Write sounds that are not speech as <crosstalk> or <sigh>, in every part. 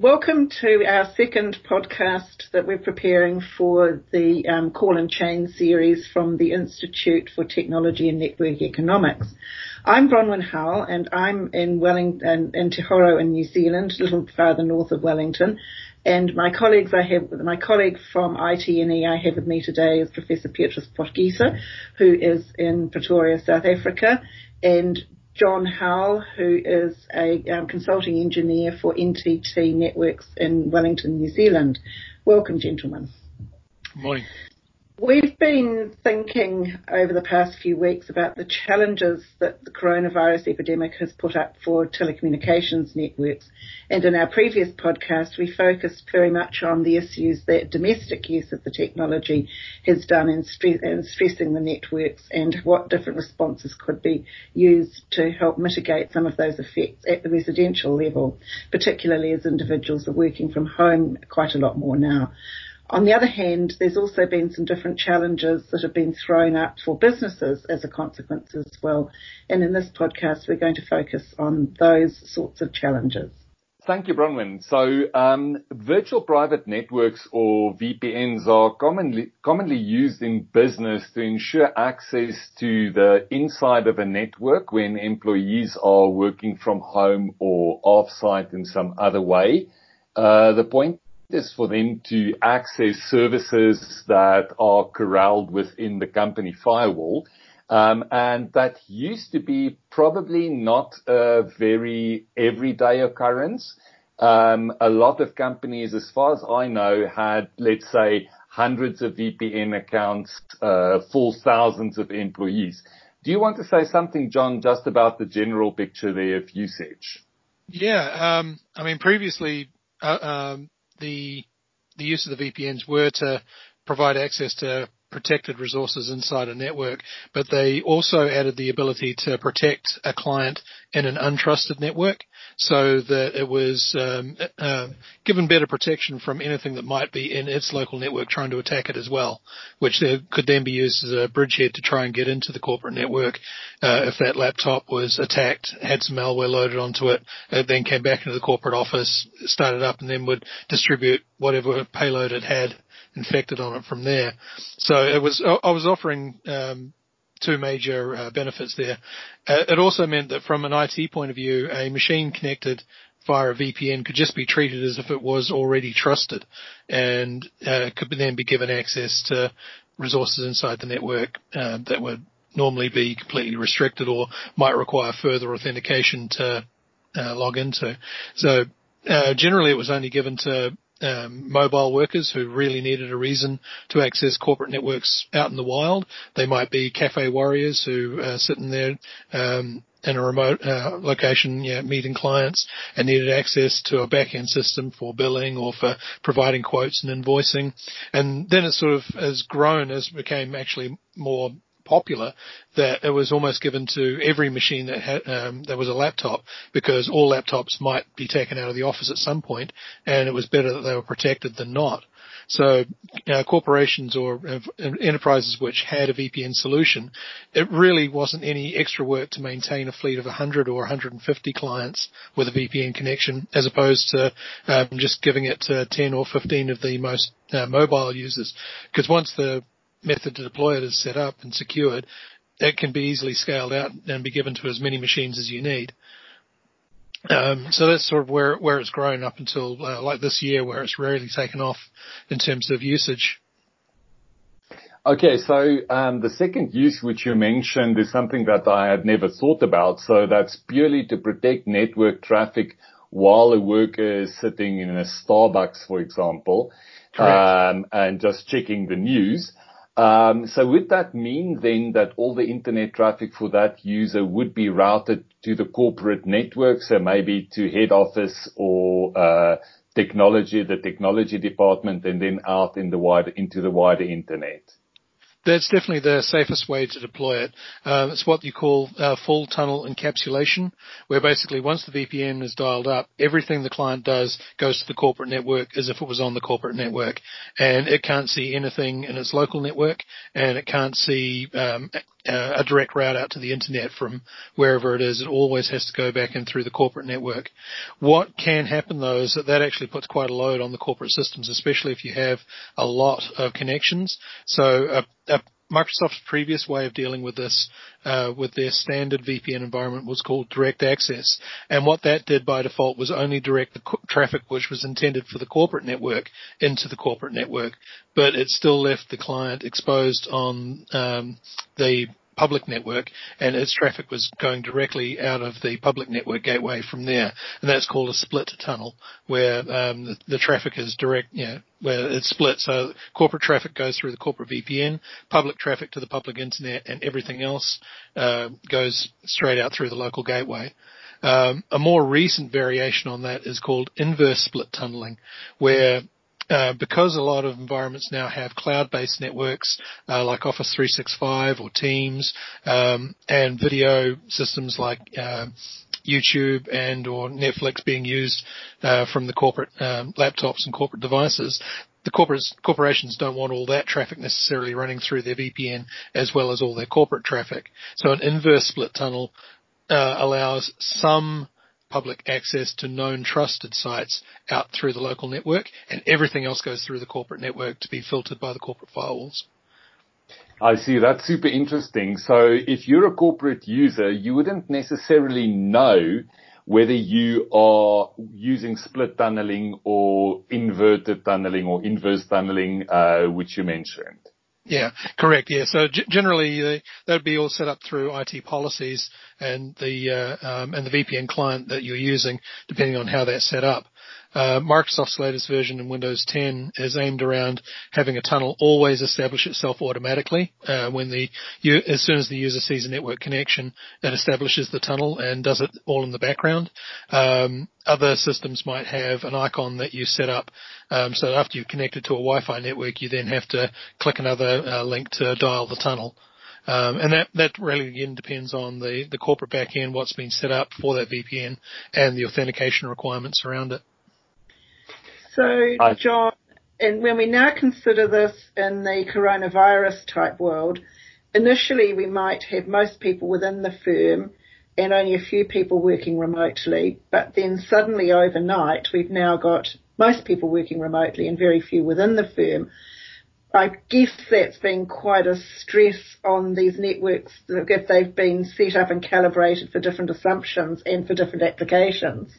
Welcome to our second podcast that we're preparing for the um, Call and Chain series from the Institute for Technology and Network Economics. I'm Bronwyn Howell and I'm in Wellington, in Te Horo in New Zealand, a little farther north of Wellington. And my colleagues I have, my colleague from ITNE I have with me today is Professor Petrus Potgieter, who is in Pretoria, South Africa, and John Howell, who is a um, consulting engineer for NTT Networks in Wellington, New Zealand. Welcome, gentlemen. Morning. We've been thinking over the past few weeks about the challenges that the coronavirus epidemic has put up for telecommunications networks. And in our previous podcast, we focused very much on the issues that domestic use of the technology has done in, stre- in stressing the networks and what different responses could be used to help mitigate some of those effects at the residential level, particularly as individuals are working from home quite a lot more now. On the other hand, there's also been some different challenges that have been thrown up for businesses as a consequence as well. And in this podcast, we're going to focus on those sorts of challenges. Thank you, Bronwyn. So, um, virtual private networks or VPNs are commonly, commonly used in business to ensure access to the inside of a network when employees are working from home or off-site in some other way. Uh, the point is for them to access services that are corralled within the company firewall. Um, and that used to be probably not a very everyday occurrence. Um, a lot of companies, as far as I know, had, let's say, hundreds of VPN accounts, uh, full thousands of employees. Do you want to say something, John, just about the general picture there of usage? Yeah, um, I mean, previously, uh, um, the the use of the VPNs were to provide access to protected resources inside a network, but they also added the ability to protect a client in an untrusted network so that it was um, uh, given better protection from anything that might be in its local network trying to attack it as well, which could then be used as a bridgehead to try and get into the corporate network. Uh, if that laptop was attacked, had some malware loaded onto it, it then came back into the corporate office, started up, and then would distribute whatever payload it had infected on it from there. So it was, I was offering, um, two major uh, benefits there. Uh, it also meant that from an IT point of view, a machine connected via a VPN could just be treated as if it was already trusted and uh, could then be given access to resources inside the network uh, that would normally be completely restricted or might require further authentication to uh, log into. So uh, generally it was only given to um, mobile workers who really needed a reason to access corporate networks out in the wild. They might be cafe warriors who are sitting there um, in a remote uh, location, yeah, meeting clients and needed access to a back-end system for billing or for providing quotes and invoicing. And then it sort of has grown as became actually more popular that it was almost given to every machine that had um, that was a laptop because all laptops might be taken out of the office at some point, and it was better that they were protected than not. So uh, corporations or uh, enterprises which had a VPN solution, it really wasn't any extra work to maintain a fleet of 100 or 150 clients with a VPN connection, as opposed to um, just giving it to 10 or 15 of the most uh, mobile users. Because once the method to deploy it is set up and secured, it can be easily scaled out and be given to as many machines as you need. Um, so that's sort of where where it's grown up until uh, like this year, where it's really taken off in terms of usage. Okay, so um, the second use which you mentioned is something that I had never thought about. So that's purely to protect network traffic while a worker is sitting in a Starbucks, for example, um, and just checking the news. Um, so would that mean then that all the internet traffic for that user would be routed to the corporate network, so maybe to head office or uh, technology, the technology department, and then out into the wider internet? That's definitely the safest way to deploy it. Uh, it's what you call uh, full tunnel encapsulation, where basically once the VPN is dialed up, everything the client does goes to the corporate network as if it was on the corporate network, and it can't see anything in its local network, and it can't see um, uh, a direct route out to the internet from wherever it is. It always has to go back in through the corporate network. What can happen though is that that actually puts quite a load on the corporate systems, especially if you have a lot of connections. So a, a Microsoft's previous way of dealing with this, uh, with their standard VPN environment was called direct access. And what that did by default was only direct the co- traffic which was intended for the corporate network into the corporate network, but it still left the client exposed on um, the public network and its traffic was going directly out of the public network gateway from there. And that's called a split tunnel where um, the, the, traffic is direct, you know, where it's split. So corporate traffic goes through the corporate VPN, public traffic to the public internet and everything else uh, goes straight out through the local gateway. Um, a more recent variation on that is called inverse split tunneling, where uh, because a lot of environments now have cloud-based networks uh, like Office 365 or Teams um, and video systems like uh, YouTube and or Netflix being used uh, from the corporate um, laptops and corporate devices, the corporations don't want all that traffic necessarily running through their VPN as well as all their corporate traffic. So an inverse split tunnel uh, allows some public access to known trusted sites out through the local network and everything else goes through the corporate network to be filtered by the corporate firewalls. I see. That's super interesting. So if you're a corporate user, you wouldn't necessarily know whether you are using split tunneling or inverted tunneling or inverse tunneling, uh, which you mentioned. Yeah, correct. Yeah. So g- generally, uh, that would be all set up through IT policies and the uh, um, and the VPN client that you're using, depending on how that's set up. Uh, Microsoft's latest version in Windows 10 is aimed around having a tunnel always establish itself automatically. Uh, when the you, as soon as the user sees a network connection, it establishes the tunnel and does it all in the background. Um, other systems might have an icon that you set up. Um, so after you've connected to a Wi-Fi network, you then have to click another uh, link to dial the tunnel. Um, and that, that really again depends on the, the corporate backend, what's been set up for that VPN and the authentication requirements around it. So, John, and when we now consider this in the coronavirus type world, initially we might have most people within the firm and only a few people working remotely, but then suddenly overnight we've now got most people working remotely and very few within the firm. I guess that's been quite a stress on these networks if they've been set up and calibrated for different assumptions and for different applications.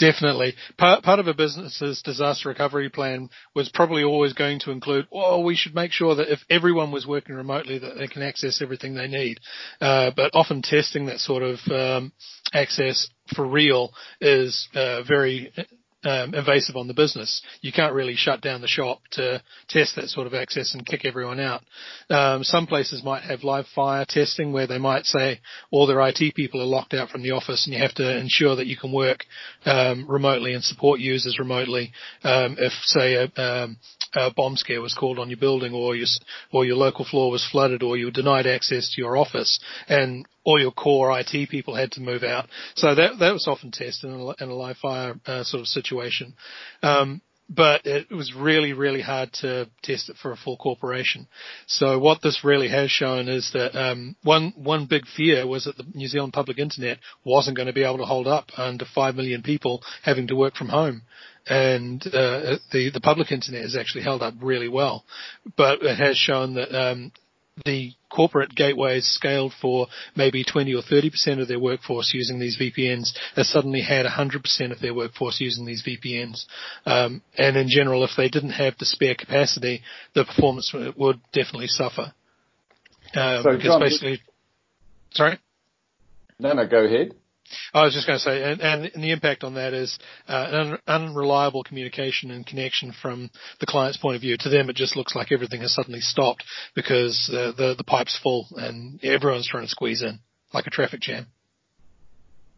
Definitely. Part, part of a business's disaster recovery plan was probably always going to include, oh, we should make sure that if everyone was working remotely that they can access everything they need. Uh, but often testing that sort of um, access for real is uh, very um, invasive on the business. You can't really shut down the shop to test that sort of access and kick everyone out. Um, some places might have live fire testing where they might say all their IT people are locked out from the office and you have to ensure that you can work um, remotely and support users remotely. Um, if say a, a bomb scare was called on your building or your or your local floor was flooded or you were denied access to your office and all your core IT people had to move out. So that that was often tested in a, in a live fire uh, sort of situation. Um, but it was really, really hard to test it for a full corporation. So what this really has shown is that um, one one big fear was that the New Zealand public internet wasn't going to be able to hold up under five million people having to work from home, and uh, the the public internet has actually held up really well. But it has shown that um, the corporate gateways scaled for maybe 20 or 30% of their workforce using these VPNs has suddenly had 100% of their workforce using these VPNs. Um, and in general, if they didn't have the spare capacity, the performance would definitely suffer. Um, so because John, basically, sorry? No, no, go ahead. I was just going to say, and, the impact on that is uh, an unreliable communication and connection from the client's point of view. To them, it just looks like everything has suddenly stopped because uh, the the pipe's full and everyone's trying to squeeze in like a traffic jam.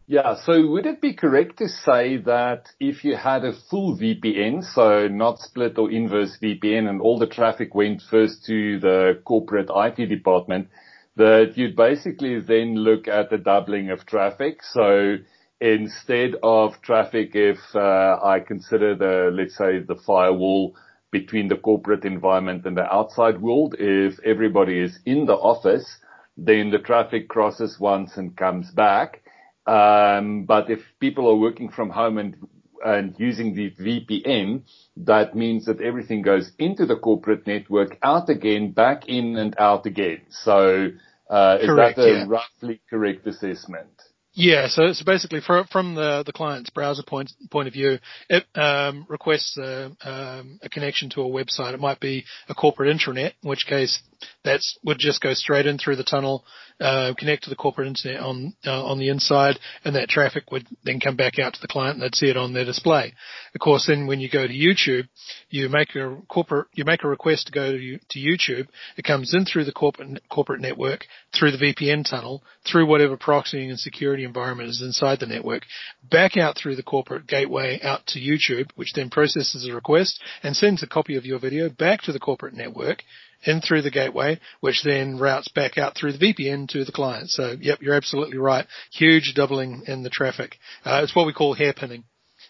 Yeah. So would it be correct to say that if you had a full VPN, so not split or inverse VPN, and all the traffic went first to the corporate IT department, that you'd basically then look at the doubling of traffic. So instead of traffic, if uh, I consider the, let's say, the firewall between the corporate environment and the outside world, if everybody is in the office, then the traffic crosses once and comes back. Um, but if people are working from home and and using the VPN, that means that everything goes into the corporate network, out again, back in and out again. So, uh, is Correct, that a yeah. roughly correct assessment? Yeah, so, so basically from, from the, the client's browser point, point of view, it um, requests a, um, a connection to a website. It might be a corporate intranet, in which case that's would just go straight in through the tunnel, uh, connect to the corporate internet on uh, on the inside, and that traffic would then come back out to the client, and they'd see it on their display. Of course, then when you go to YouTube, you make a corporate you make a request to go to, to YouTube. It comes in through the corporate corporate network, through the VPN tunnel, through whatever proxying and security environment is inside the network, back out through the corporate gateway out to YouTube, which then processes a request and sends a copy of your video back to the corporate network in through the gateway, which then routes back out through the VPN to the client. So, yep, you're absolutely right. Huge doubling in the traffic. Uh, it's what we call hairpinning,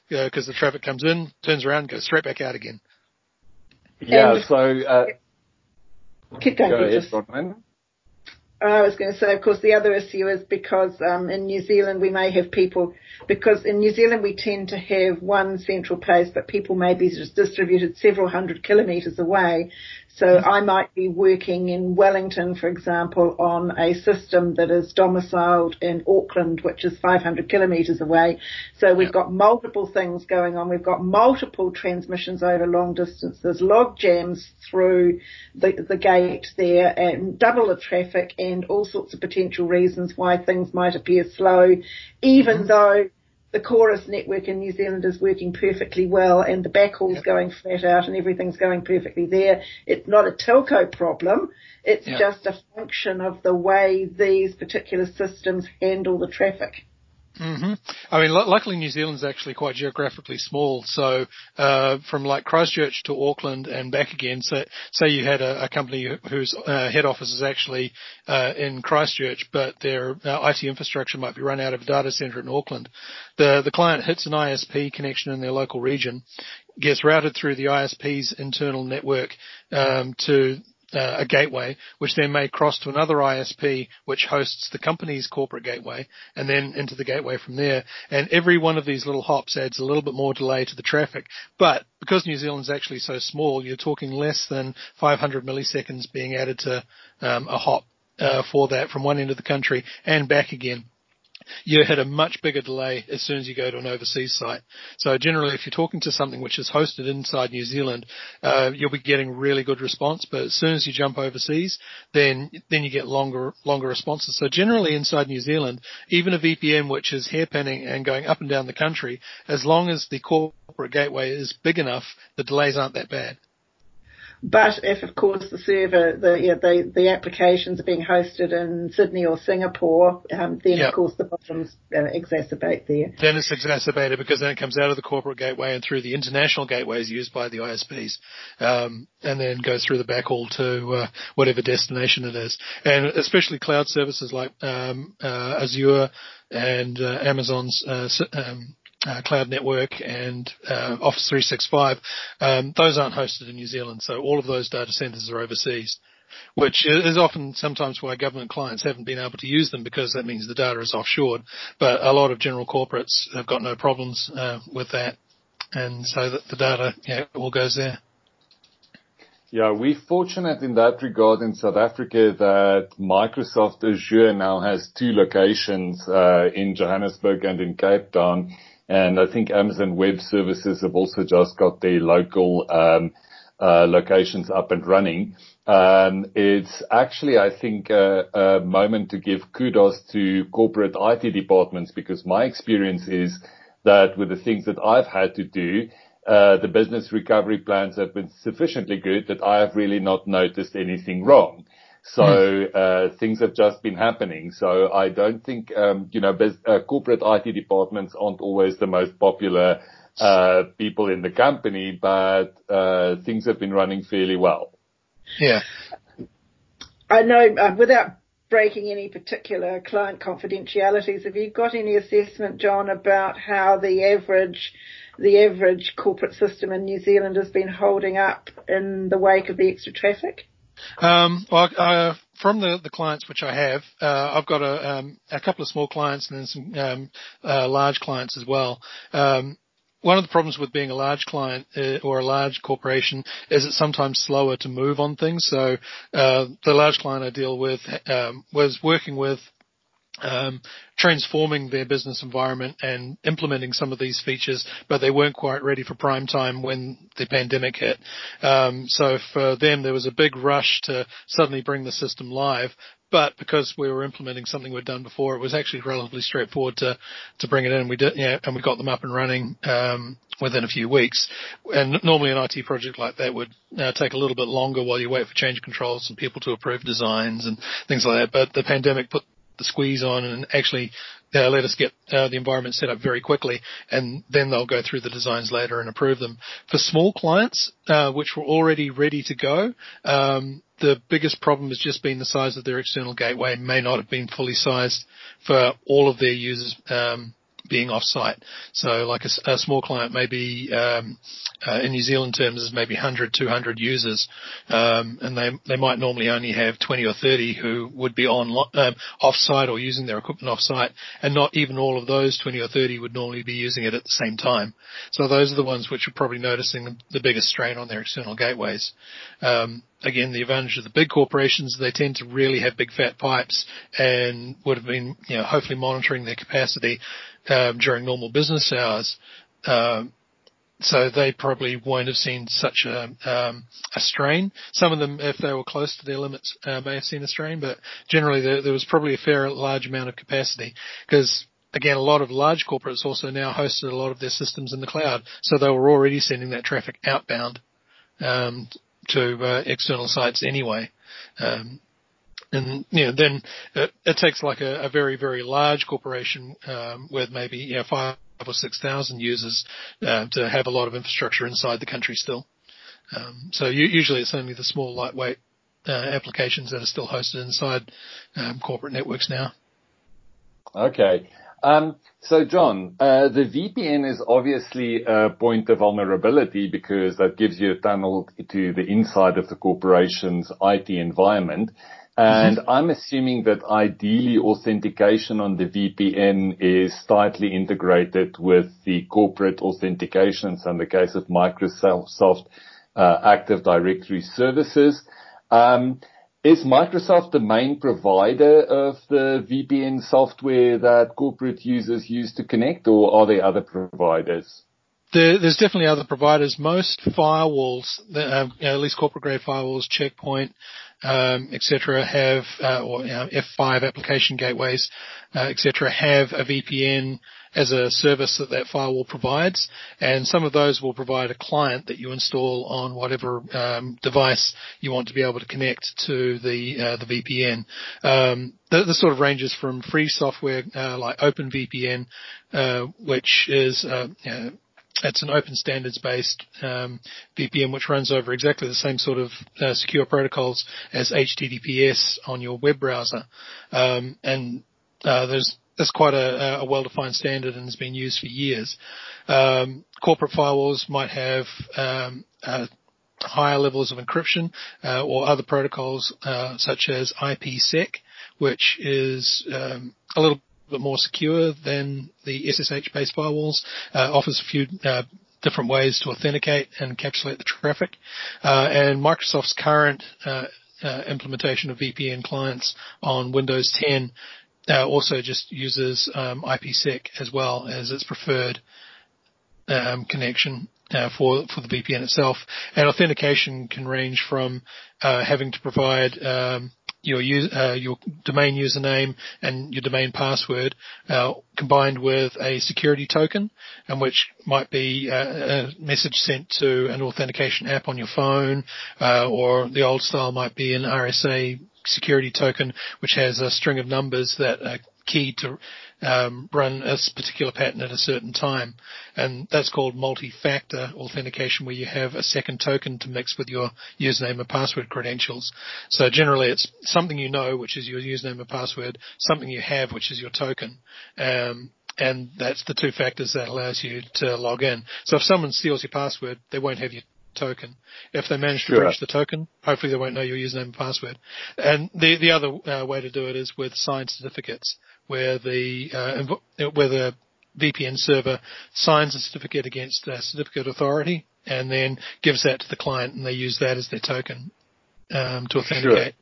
because uh, the traffic comes in, turns around, goes straight back out again. Yeah. And so, uh, keep going. Go ahead, Rodman. I was going to say, of course, the other issue is because um, in New Zealand we may have people, because in New Zealand we tend to have one central place, but people may be distributed several hundred kilometres away. So I might be working in Wellington, for example, on a system that is domiciled in Auckland, which is 500 kilometres away. So we've got multiple things going on. We've got multiple transmissions over long distances, log jams through the, the gate there and double the traffic and all sorts of potential reasons why things might appear slow, even mm-hmm. though the Chorus network in New Zealand is working perfectly well and the backhaul's yep. going flat out and everything's going perfectly there. It's not a telco problem. It's yep. just a function of the way these particular systems handle the traffic. Mm-hmm. I mean, luckily New Zealand's actually quite geographically small. So, uh, from like Christchurch to Auckland and back again, so, say you had a, a company whose uh, head office is actually, uh, in Christchurch, but their uh, IT infrastructure might be run out of a data center in Auckland. The, the client hits an ISP connection in their local region, gets routed through the ISP's internal network, um, to uh, a gateway, which then may cross to another ISP, which hosts the company's corporate gateway, and then into the gateway from there. And every one of these little hops adds a little bit more delay to the traffic. But because New Zealand's actually so small, you're talking less than 500 milliseconds being added to um, a hop uh, for that from one end of the country and back again you hit a much bigger delay as soon as you go to an overseas site. So generally, if you're talking to something which is hosted inside New Zealand, uh, you'll be getting really good response. But as soon as you jump overseas, then then you get longer longer responses. So generally, inside New Zealand, even a VPN which is hairpinning and going up and down the country, as long as the corporate gateway is big enough, the delays aren't that bad. But if, of course, the server, the yeah, the, the applications are being hosted in Sydney or Singapore, um, then yep. of course the problems uh, exacerbate there. Then it's exacerbated because then it comes out of the corporate gateway and through the international gateways used by the ISPs, um, and then goes through the backhaul to uh, whatever destination it is. And especially cloud services like um, uh, Azure and uh, Amazon's uh, Cloud Network and uh, Office 365, um, those aren't hosted in New Zealand. So all of those data centers are overseas, which is often sometimes why government clients haven't been able to use them because that means the data is offshored. But a lot of general corporates have got no problems uh, with that, and so that the data yeah, all goes there. Yeah, we're fortunate in that regard in South Africa that Microsoft Azure now has two locations uh, in Johannesburg and in Cape Town and I think Amazon Web Services have also just got their local um, uh, locations up and running. Um, it's actually, I think, a, a moment to give kudos to corporate IT departments because my experience is that with the things that I've had to do, uh, the business recovery plans have been sufficiently good that I have really not noticed anything wrong. So hmm. uh, things have just been happening. So I don't think um, you know uh, corporate IT departments aren't always the most popular uh, people in the company, but uh, things have been running fairly well. Yeah. I know uh, without breaking any particular client confidentialities, have you got any assessment, John, about how the average the average corporate system in New Zealand has been holding up in the wake of the extra traffic? Um, well, uh, from the, the clients which I have, uh, I've got a, um, a couple of small clients and then some um, uh, large clients as well. Um, one of the problems with being a large client uh, or a large corporation is it's sometimes slower to move on things. So uh, the large client I deal with um, was working with um, transforming their business environment and implementing some of these features, but they weren't quite ready for prime time when the pandemic hit. Um, so for them, there was a big rush to suddenly bring the system live. But because we were implementing something we'd done before, it was actually relatively straightforward to to bring it in. We did, yeah, and we got them up and running um, within a few weeks. And normally an IT project like that would uh, take a little bit longer while you wait for change controls and people to approve designs and things like that. But the pandemic put the squeeze on and actually uh, let us get uh, the environment set up very quickly, and then they'll go through the designs later and approve them. For small clients, uh, which were already ready to go, um, the biggest problem has just been the size of their external gateway may not have been fully sized for all of their users um, being off-site. So like a, a small client maybe um, uh, in New Zealand terms is maybe 100, 200 users, um, and they, they might normally only have 20 or 30 who would be on, um, off-site or using their equipment off-site, and not even all of those 20 or 30 would normally be using it at the same time. So those are the ones which are probably noticing the biggest strain on their external gateways. Um, again, the advantage of the big corporations, they tend to really have big fat pipes and would have been, you know, hopefully monitoring their capacity um, during normal business hours. Um, so they probably won't have seen such a, um, a strain. Some of them, if they were close to their limits, uh, may have seen a strain, but generally there, there was probably a fair large amount of capacity because again, a lot of large corporates also now hosted a lot of their systems in the cloud, so they were already sending that traffic outbound um, to uh, external sites anyway. Um, and you know, then it, it takes like a, a, very very large corporation um, with maybe you know, five or six thousand users uh, to have a lot of infrastructure inside the country still. Um, so you, usually it's only the small lightweight uh, applications that are still hosted inside um, corporate networks now. Okay. Um, so John, uh, the VPN is obviously a point of vulnerability because that gives you a tunnel to the inside of the corporation's IT environment. And mm-hmm. I'm assuming that ideally authentication on the VPN is tightly integrated with the corporate authentications in the case of Microsoft uh, Active Directory services. Um, is Microsoft the main provider of the VPN software that corporate users use to connect or are there other providers? There, there's definitely other providers. Most firewalls, uh, at least corporate grade firewalls, Checkpoint, um, etc., have uh, or you know, F5 application gateways, uh, etc., have a VPN as a service that that firewall provides, and some of those will provide a client that you install on whatever um, device you want to be able to connect to the uh, the VPN. Um, the, sort of ranges from free software uh, like OpenVPN, uh, which is uh, it's an open standards based um, VPN which runs over exactly the same sort of uh, secure protocols as HTTPS on your web browser. Um, and uh, there's that's quite a, a, well-defined standard and has been used for years. Um, corporate firewalls might have um, uh, higher levels of encryption uh, or other protocols uh, such as IPsec, which is um, a little bit more secure than the SSH-based firewalls, uh, offers a few uh, different ways to authenticate and encapsulate the traffic. Uh, and Microsoft's current uh, uh, implementation of VPN clients on Windows 10 uh, also just uses um, IPsec as well as its preferred um, connection uh, for for the VPN itself. And authentication can range from uh, having to provide um, your uh, your domain username and your domain password uh, combined with a security token, and which might be a, uh, a, message sent to an authentication app on your phone, uh, or the old style might be an RSA security token, which has a string of numbers that are key to um, run a particular pattern at a certain time. And that's called multi-factor authentication where you have a second token to mix with your username and password credentials. So generally it's something you know, which is your username and password, something you have, which is your token. Um, and that's the two factors that allows you to log in. So if someone steals your password, they won't have your token. If they manage to Sure. breach the token, hopefully they won't know your username and password. And the the other uh, way to do it is with signed certificates, where the uh, invo- where the VPN server signs a certificate against a certificate authority and then gives that to the client, and they use that as their token um, to authenticate.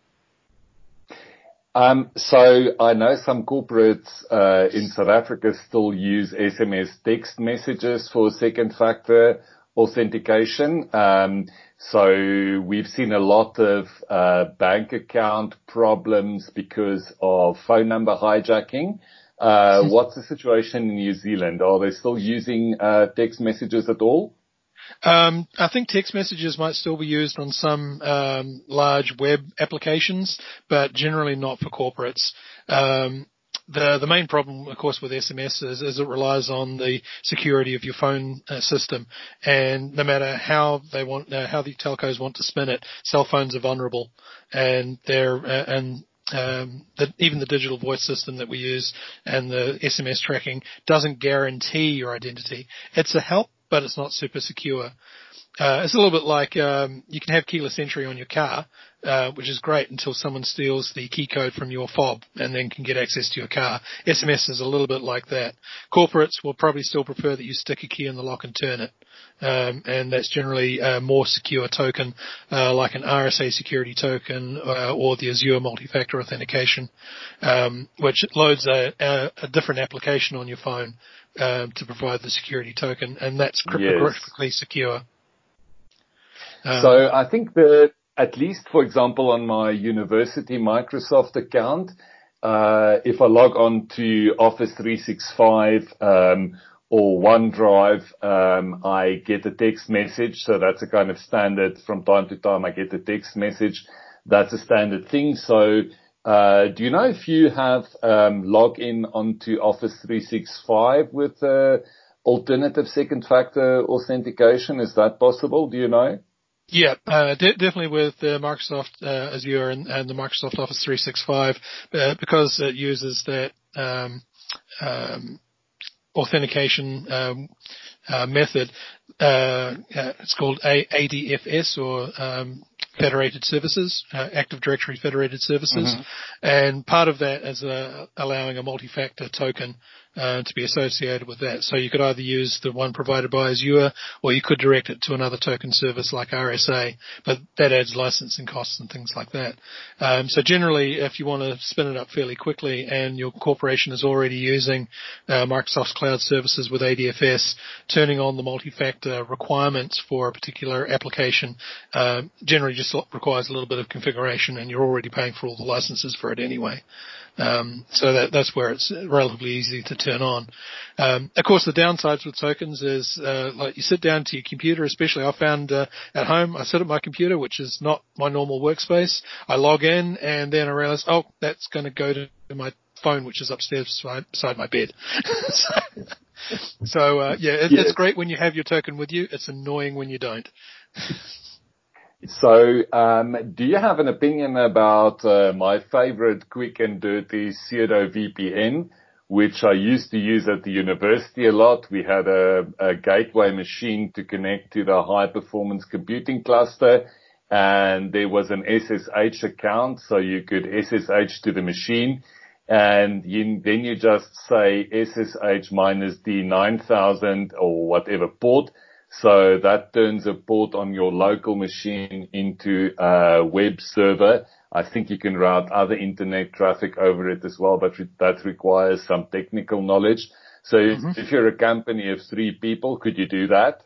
Um, so I know some corporates uh, in South Africa still use SMS text messages for a second factor authentication. Um, so we've seen a lot of uh, bank account problems because of phone number hijacking. Uh, what's the situation in New Zealand? Are they still using uh, text messages at all? Um, I think text messages might still be used on some um, large web applications, but generally not for corporates. The the main problem, of course, with SMS is, is it relies on the security of your phone uh, system, and no matter how they want, uh, how the telcos want to spin it, cell phones are vulnerable, and they're uh, and um, even the digital voice system that we use and the SMS tracking doesn't guarantee your identity. It's a help, but it's not super secure. Uh, it's a little bit like um, you can have keyless entry on your car, uh, which is great until someone steals the key code from your fob and then can get access to your car. SMS is a little bit like that. Corporates will probably still prefer that you stick a key in the lock and turn it, um, and that's generally a more secure token, uh, like an RSA security token uh, or the Azure multi-factor authentication, um, which loads a, a, a different application on your phone um, to provide the security token, and that's cryptographically yes. secure. Um, so I think that at least, for example, on my university Microsoft account, uh, if I log on to Office 365 um, or OneDrive, um, I get a text message. So that's a kind of standard. From time to time, I get a text message. That's a standard thing. So uh, do you know if you have um, login onto Office 365 with uh, alternative second factor authentication? Is that possible? Do you know? Yeah, uh, de- definitely with uh, Microsoft uh, Azure and, and, the Microsoft Office 365 uh, because it uses that um, um, authentication um, uh, method. Uh, it's called A- ADFS or um, Federated Services, uh, Active Directory Federated Services, mm-hmm. and part of that is allowing a multi-factor token uh, to be associated with that. So you could either use the one provided by Azure or you could direct it to another token service like RSA, but that adds licensing costs and things like that. Um, so generally, if you want to spin it up fairly quickly and your corporation is already using uh, Microsoft's cloud services with ADFS, turning on the multi-factor requirements for a particular application uh, generally just requires a little bit of configuration and you're already paying for all the licenses for it anyway. Um, so that, that's where it's relatively easy to turn on. Um, of course, the downsides with tokens is uh, like you sit down to your computer, especially I found uh, at home. I sit at my computer, which is not my normal workspace. I log in, and then I realize, oh, that's going to go to my phone, which is upstairs beside my bed. <laughs> so, so uh, yeah, it, yes. it's great when you have your token with you. It's annoying when you don't. <laughs> So, um, do you have an opinion about uh, my favorite quick and dirty pseudo VPN, which I used to use at the university a lot? We had a, a gateway machine to connect to the high performance computing cluster, and there was an SSH account, so you could SSH to the machine, and you, then you just say SSH minus D9000 or whatever port so that turns a port on your local machine into a web server. I think you can route other internet traffic over it as well, but that requires some technical knowledge. So mm-hmm. if you're a company of three people, could you do that?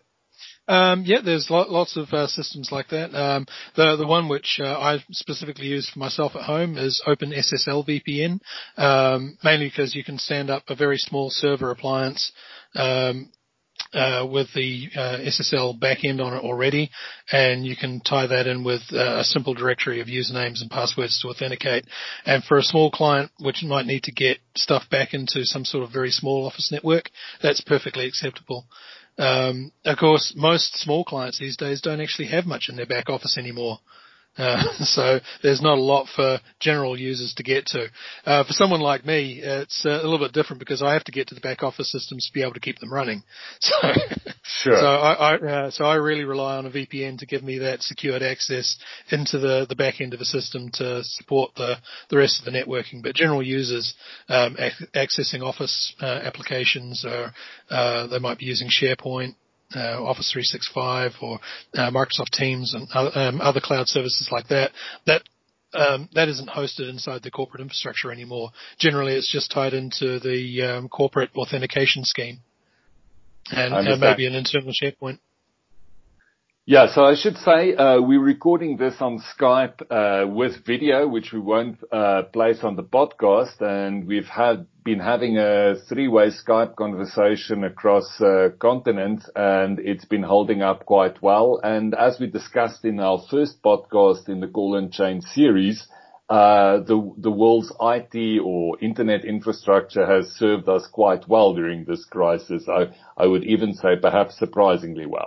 Um, yeah, there's lots of uh, systems like that. Um, the the one which uh, I specifically use for myself at home is OpenSSL VPN, um, mainly because you can stand up a very small server appliance um, uh, with the uh, SSL backend on it already, and you can tie that in with uh, a simple directory of usernames and passwords to authenticate. And for a small client, which might need to get stuff back into some sort of very small office network, that's perfectly acceptable. Um, of course, most small clients these days don't actually have much in their back office anymore. Uh, <laughs> so there's not a lot for general users to get to. Uh, for someone like me, it's uh, a little bit different because I have to get to the back office systems to be able to keep them running. <laughs> So, sure. so I, I uh, so I really rely on a VPN to give me that secured access into the the back end of a system to support the the rest of the networking. But general users um, ac- accessing Office uh, applications, or uh, they might be using SharePoint uh, Office 365 or uh, Microsoft Teams and um, other cloud services like that, that um, that isn't hosted inside the corporate infrastructure anymore. Generally, it's just tied into the um, corporate authentication scheme and, and maybe an internal SharePoint. Yeah, so I should say uh, we're recording this on Skype uh, with video, which we won't uh, place on the podcast, and we've had been having a three-way Skype conversation across uh, continents, and it's been holding up quite well. And as we discussed in our first podcast in the Call and Chain series, uh, the the world's IT or internet infrastructure has served us quite well during this crisis. I I would even say perhaps surprisingly well.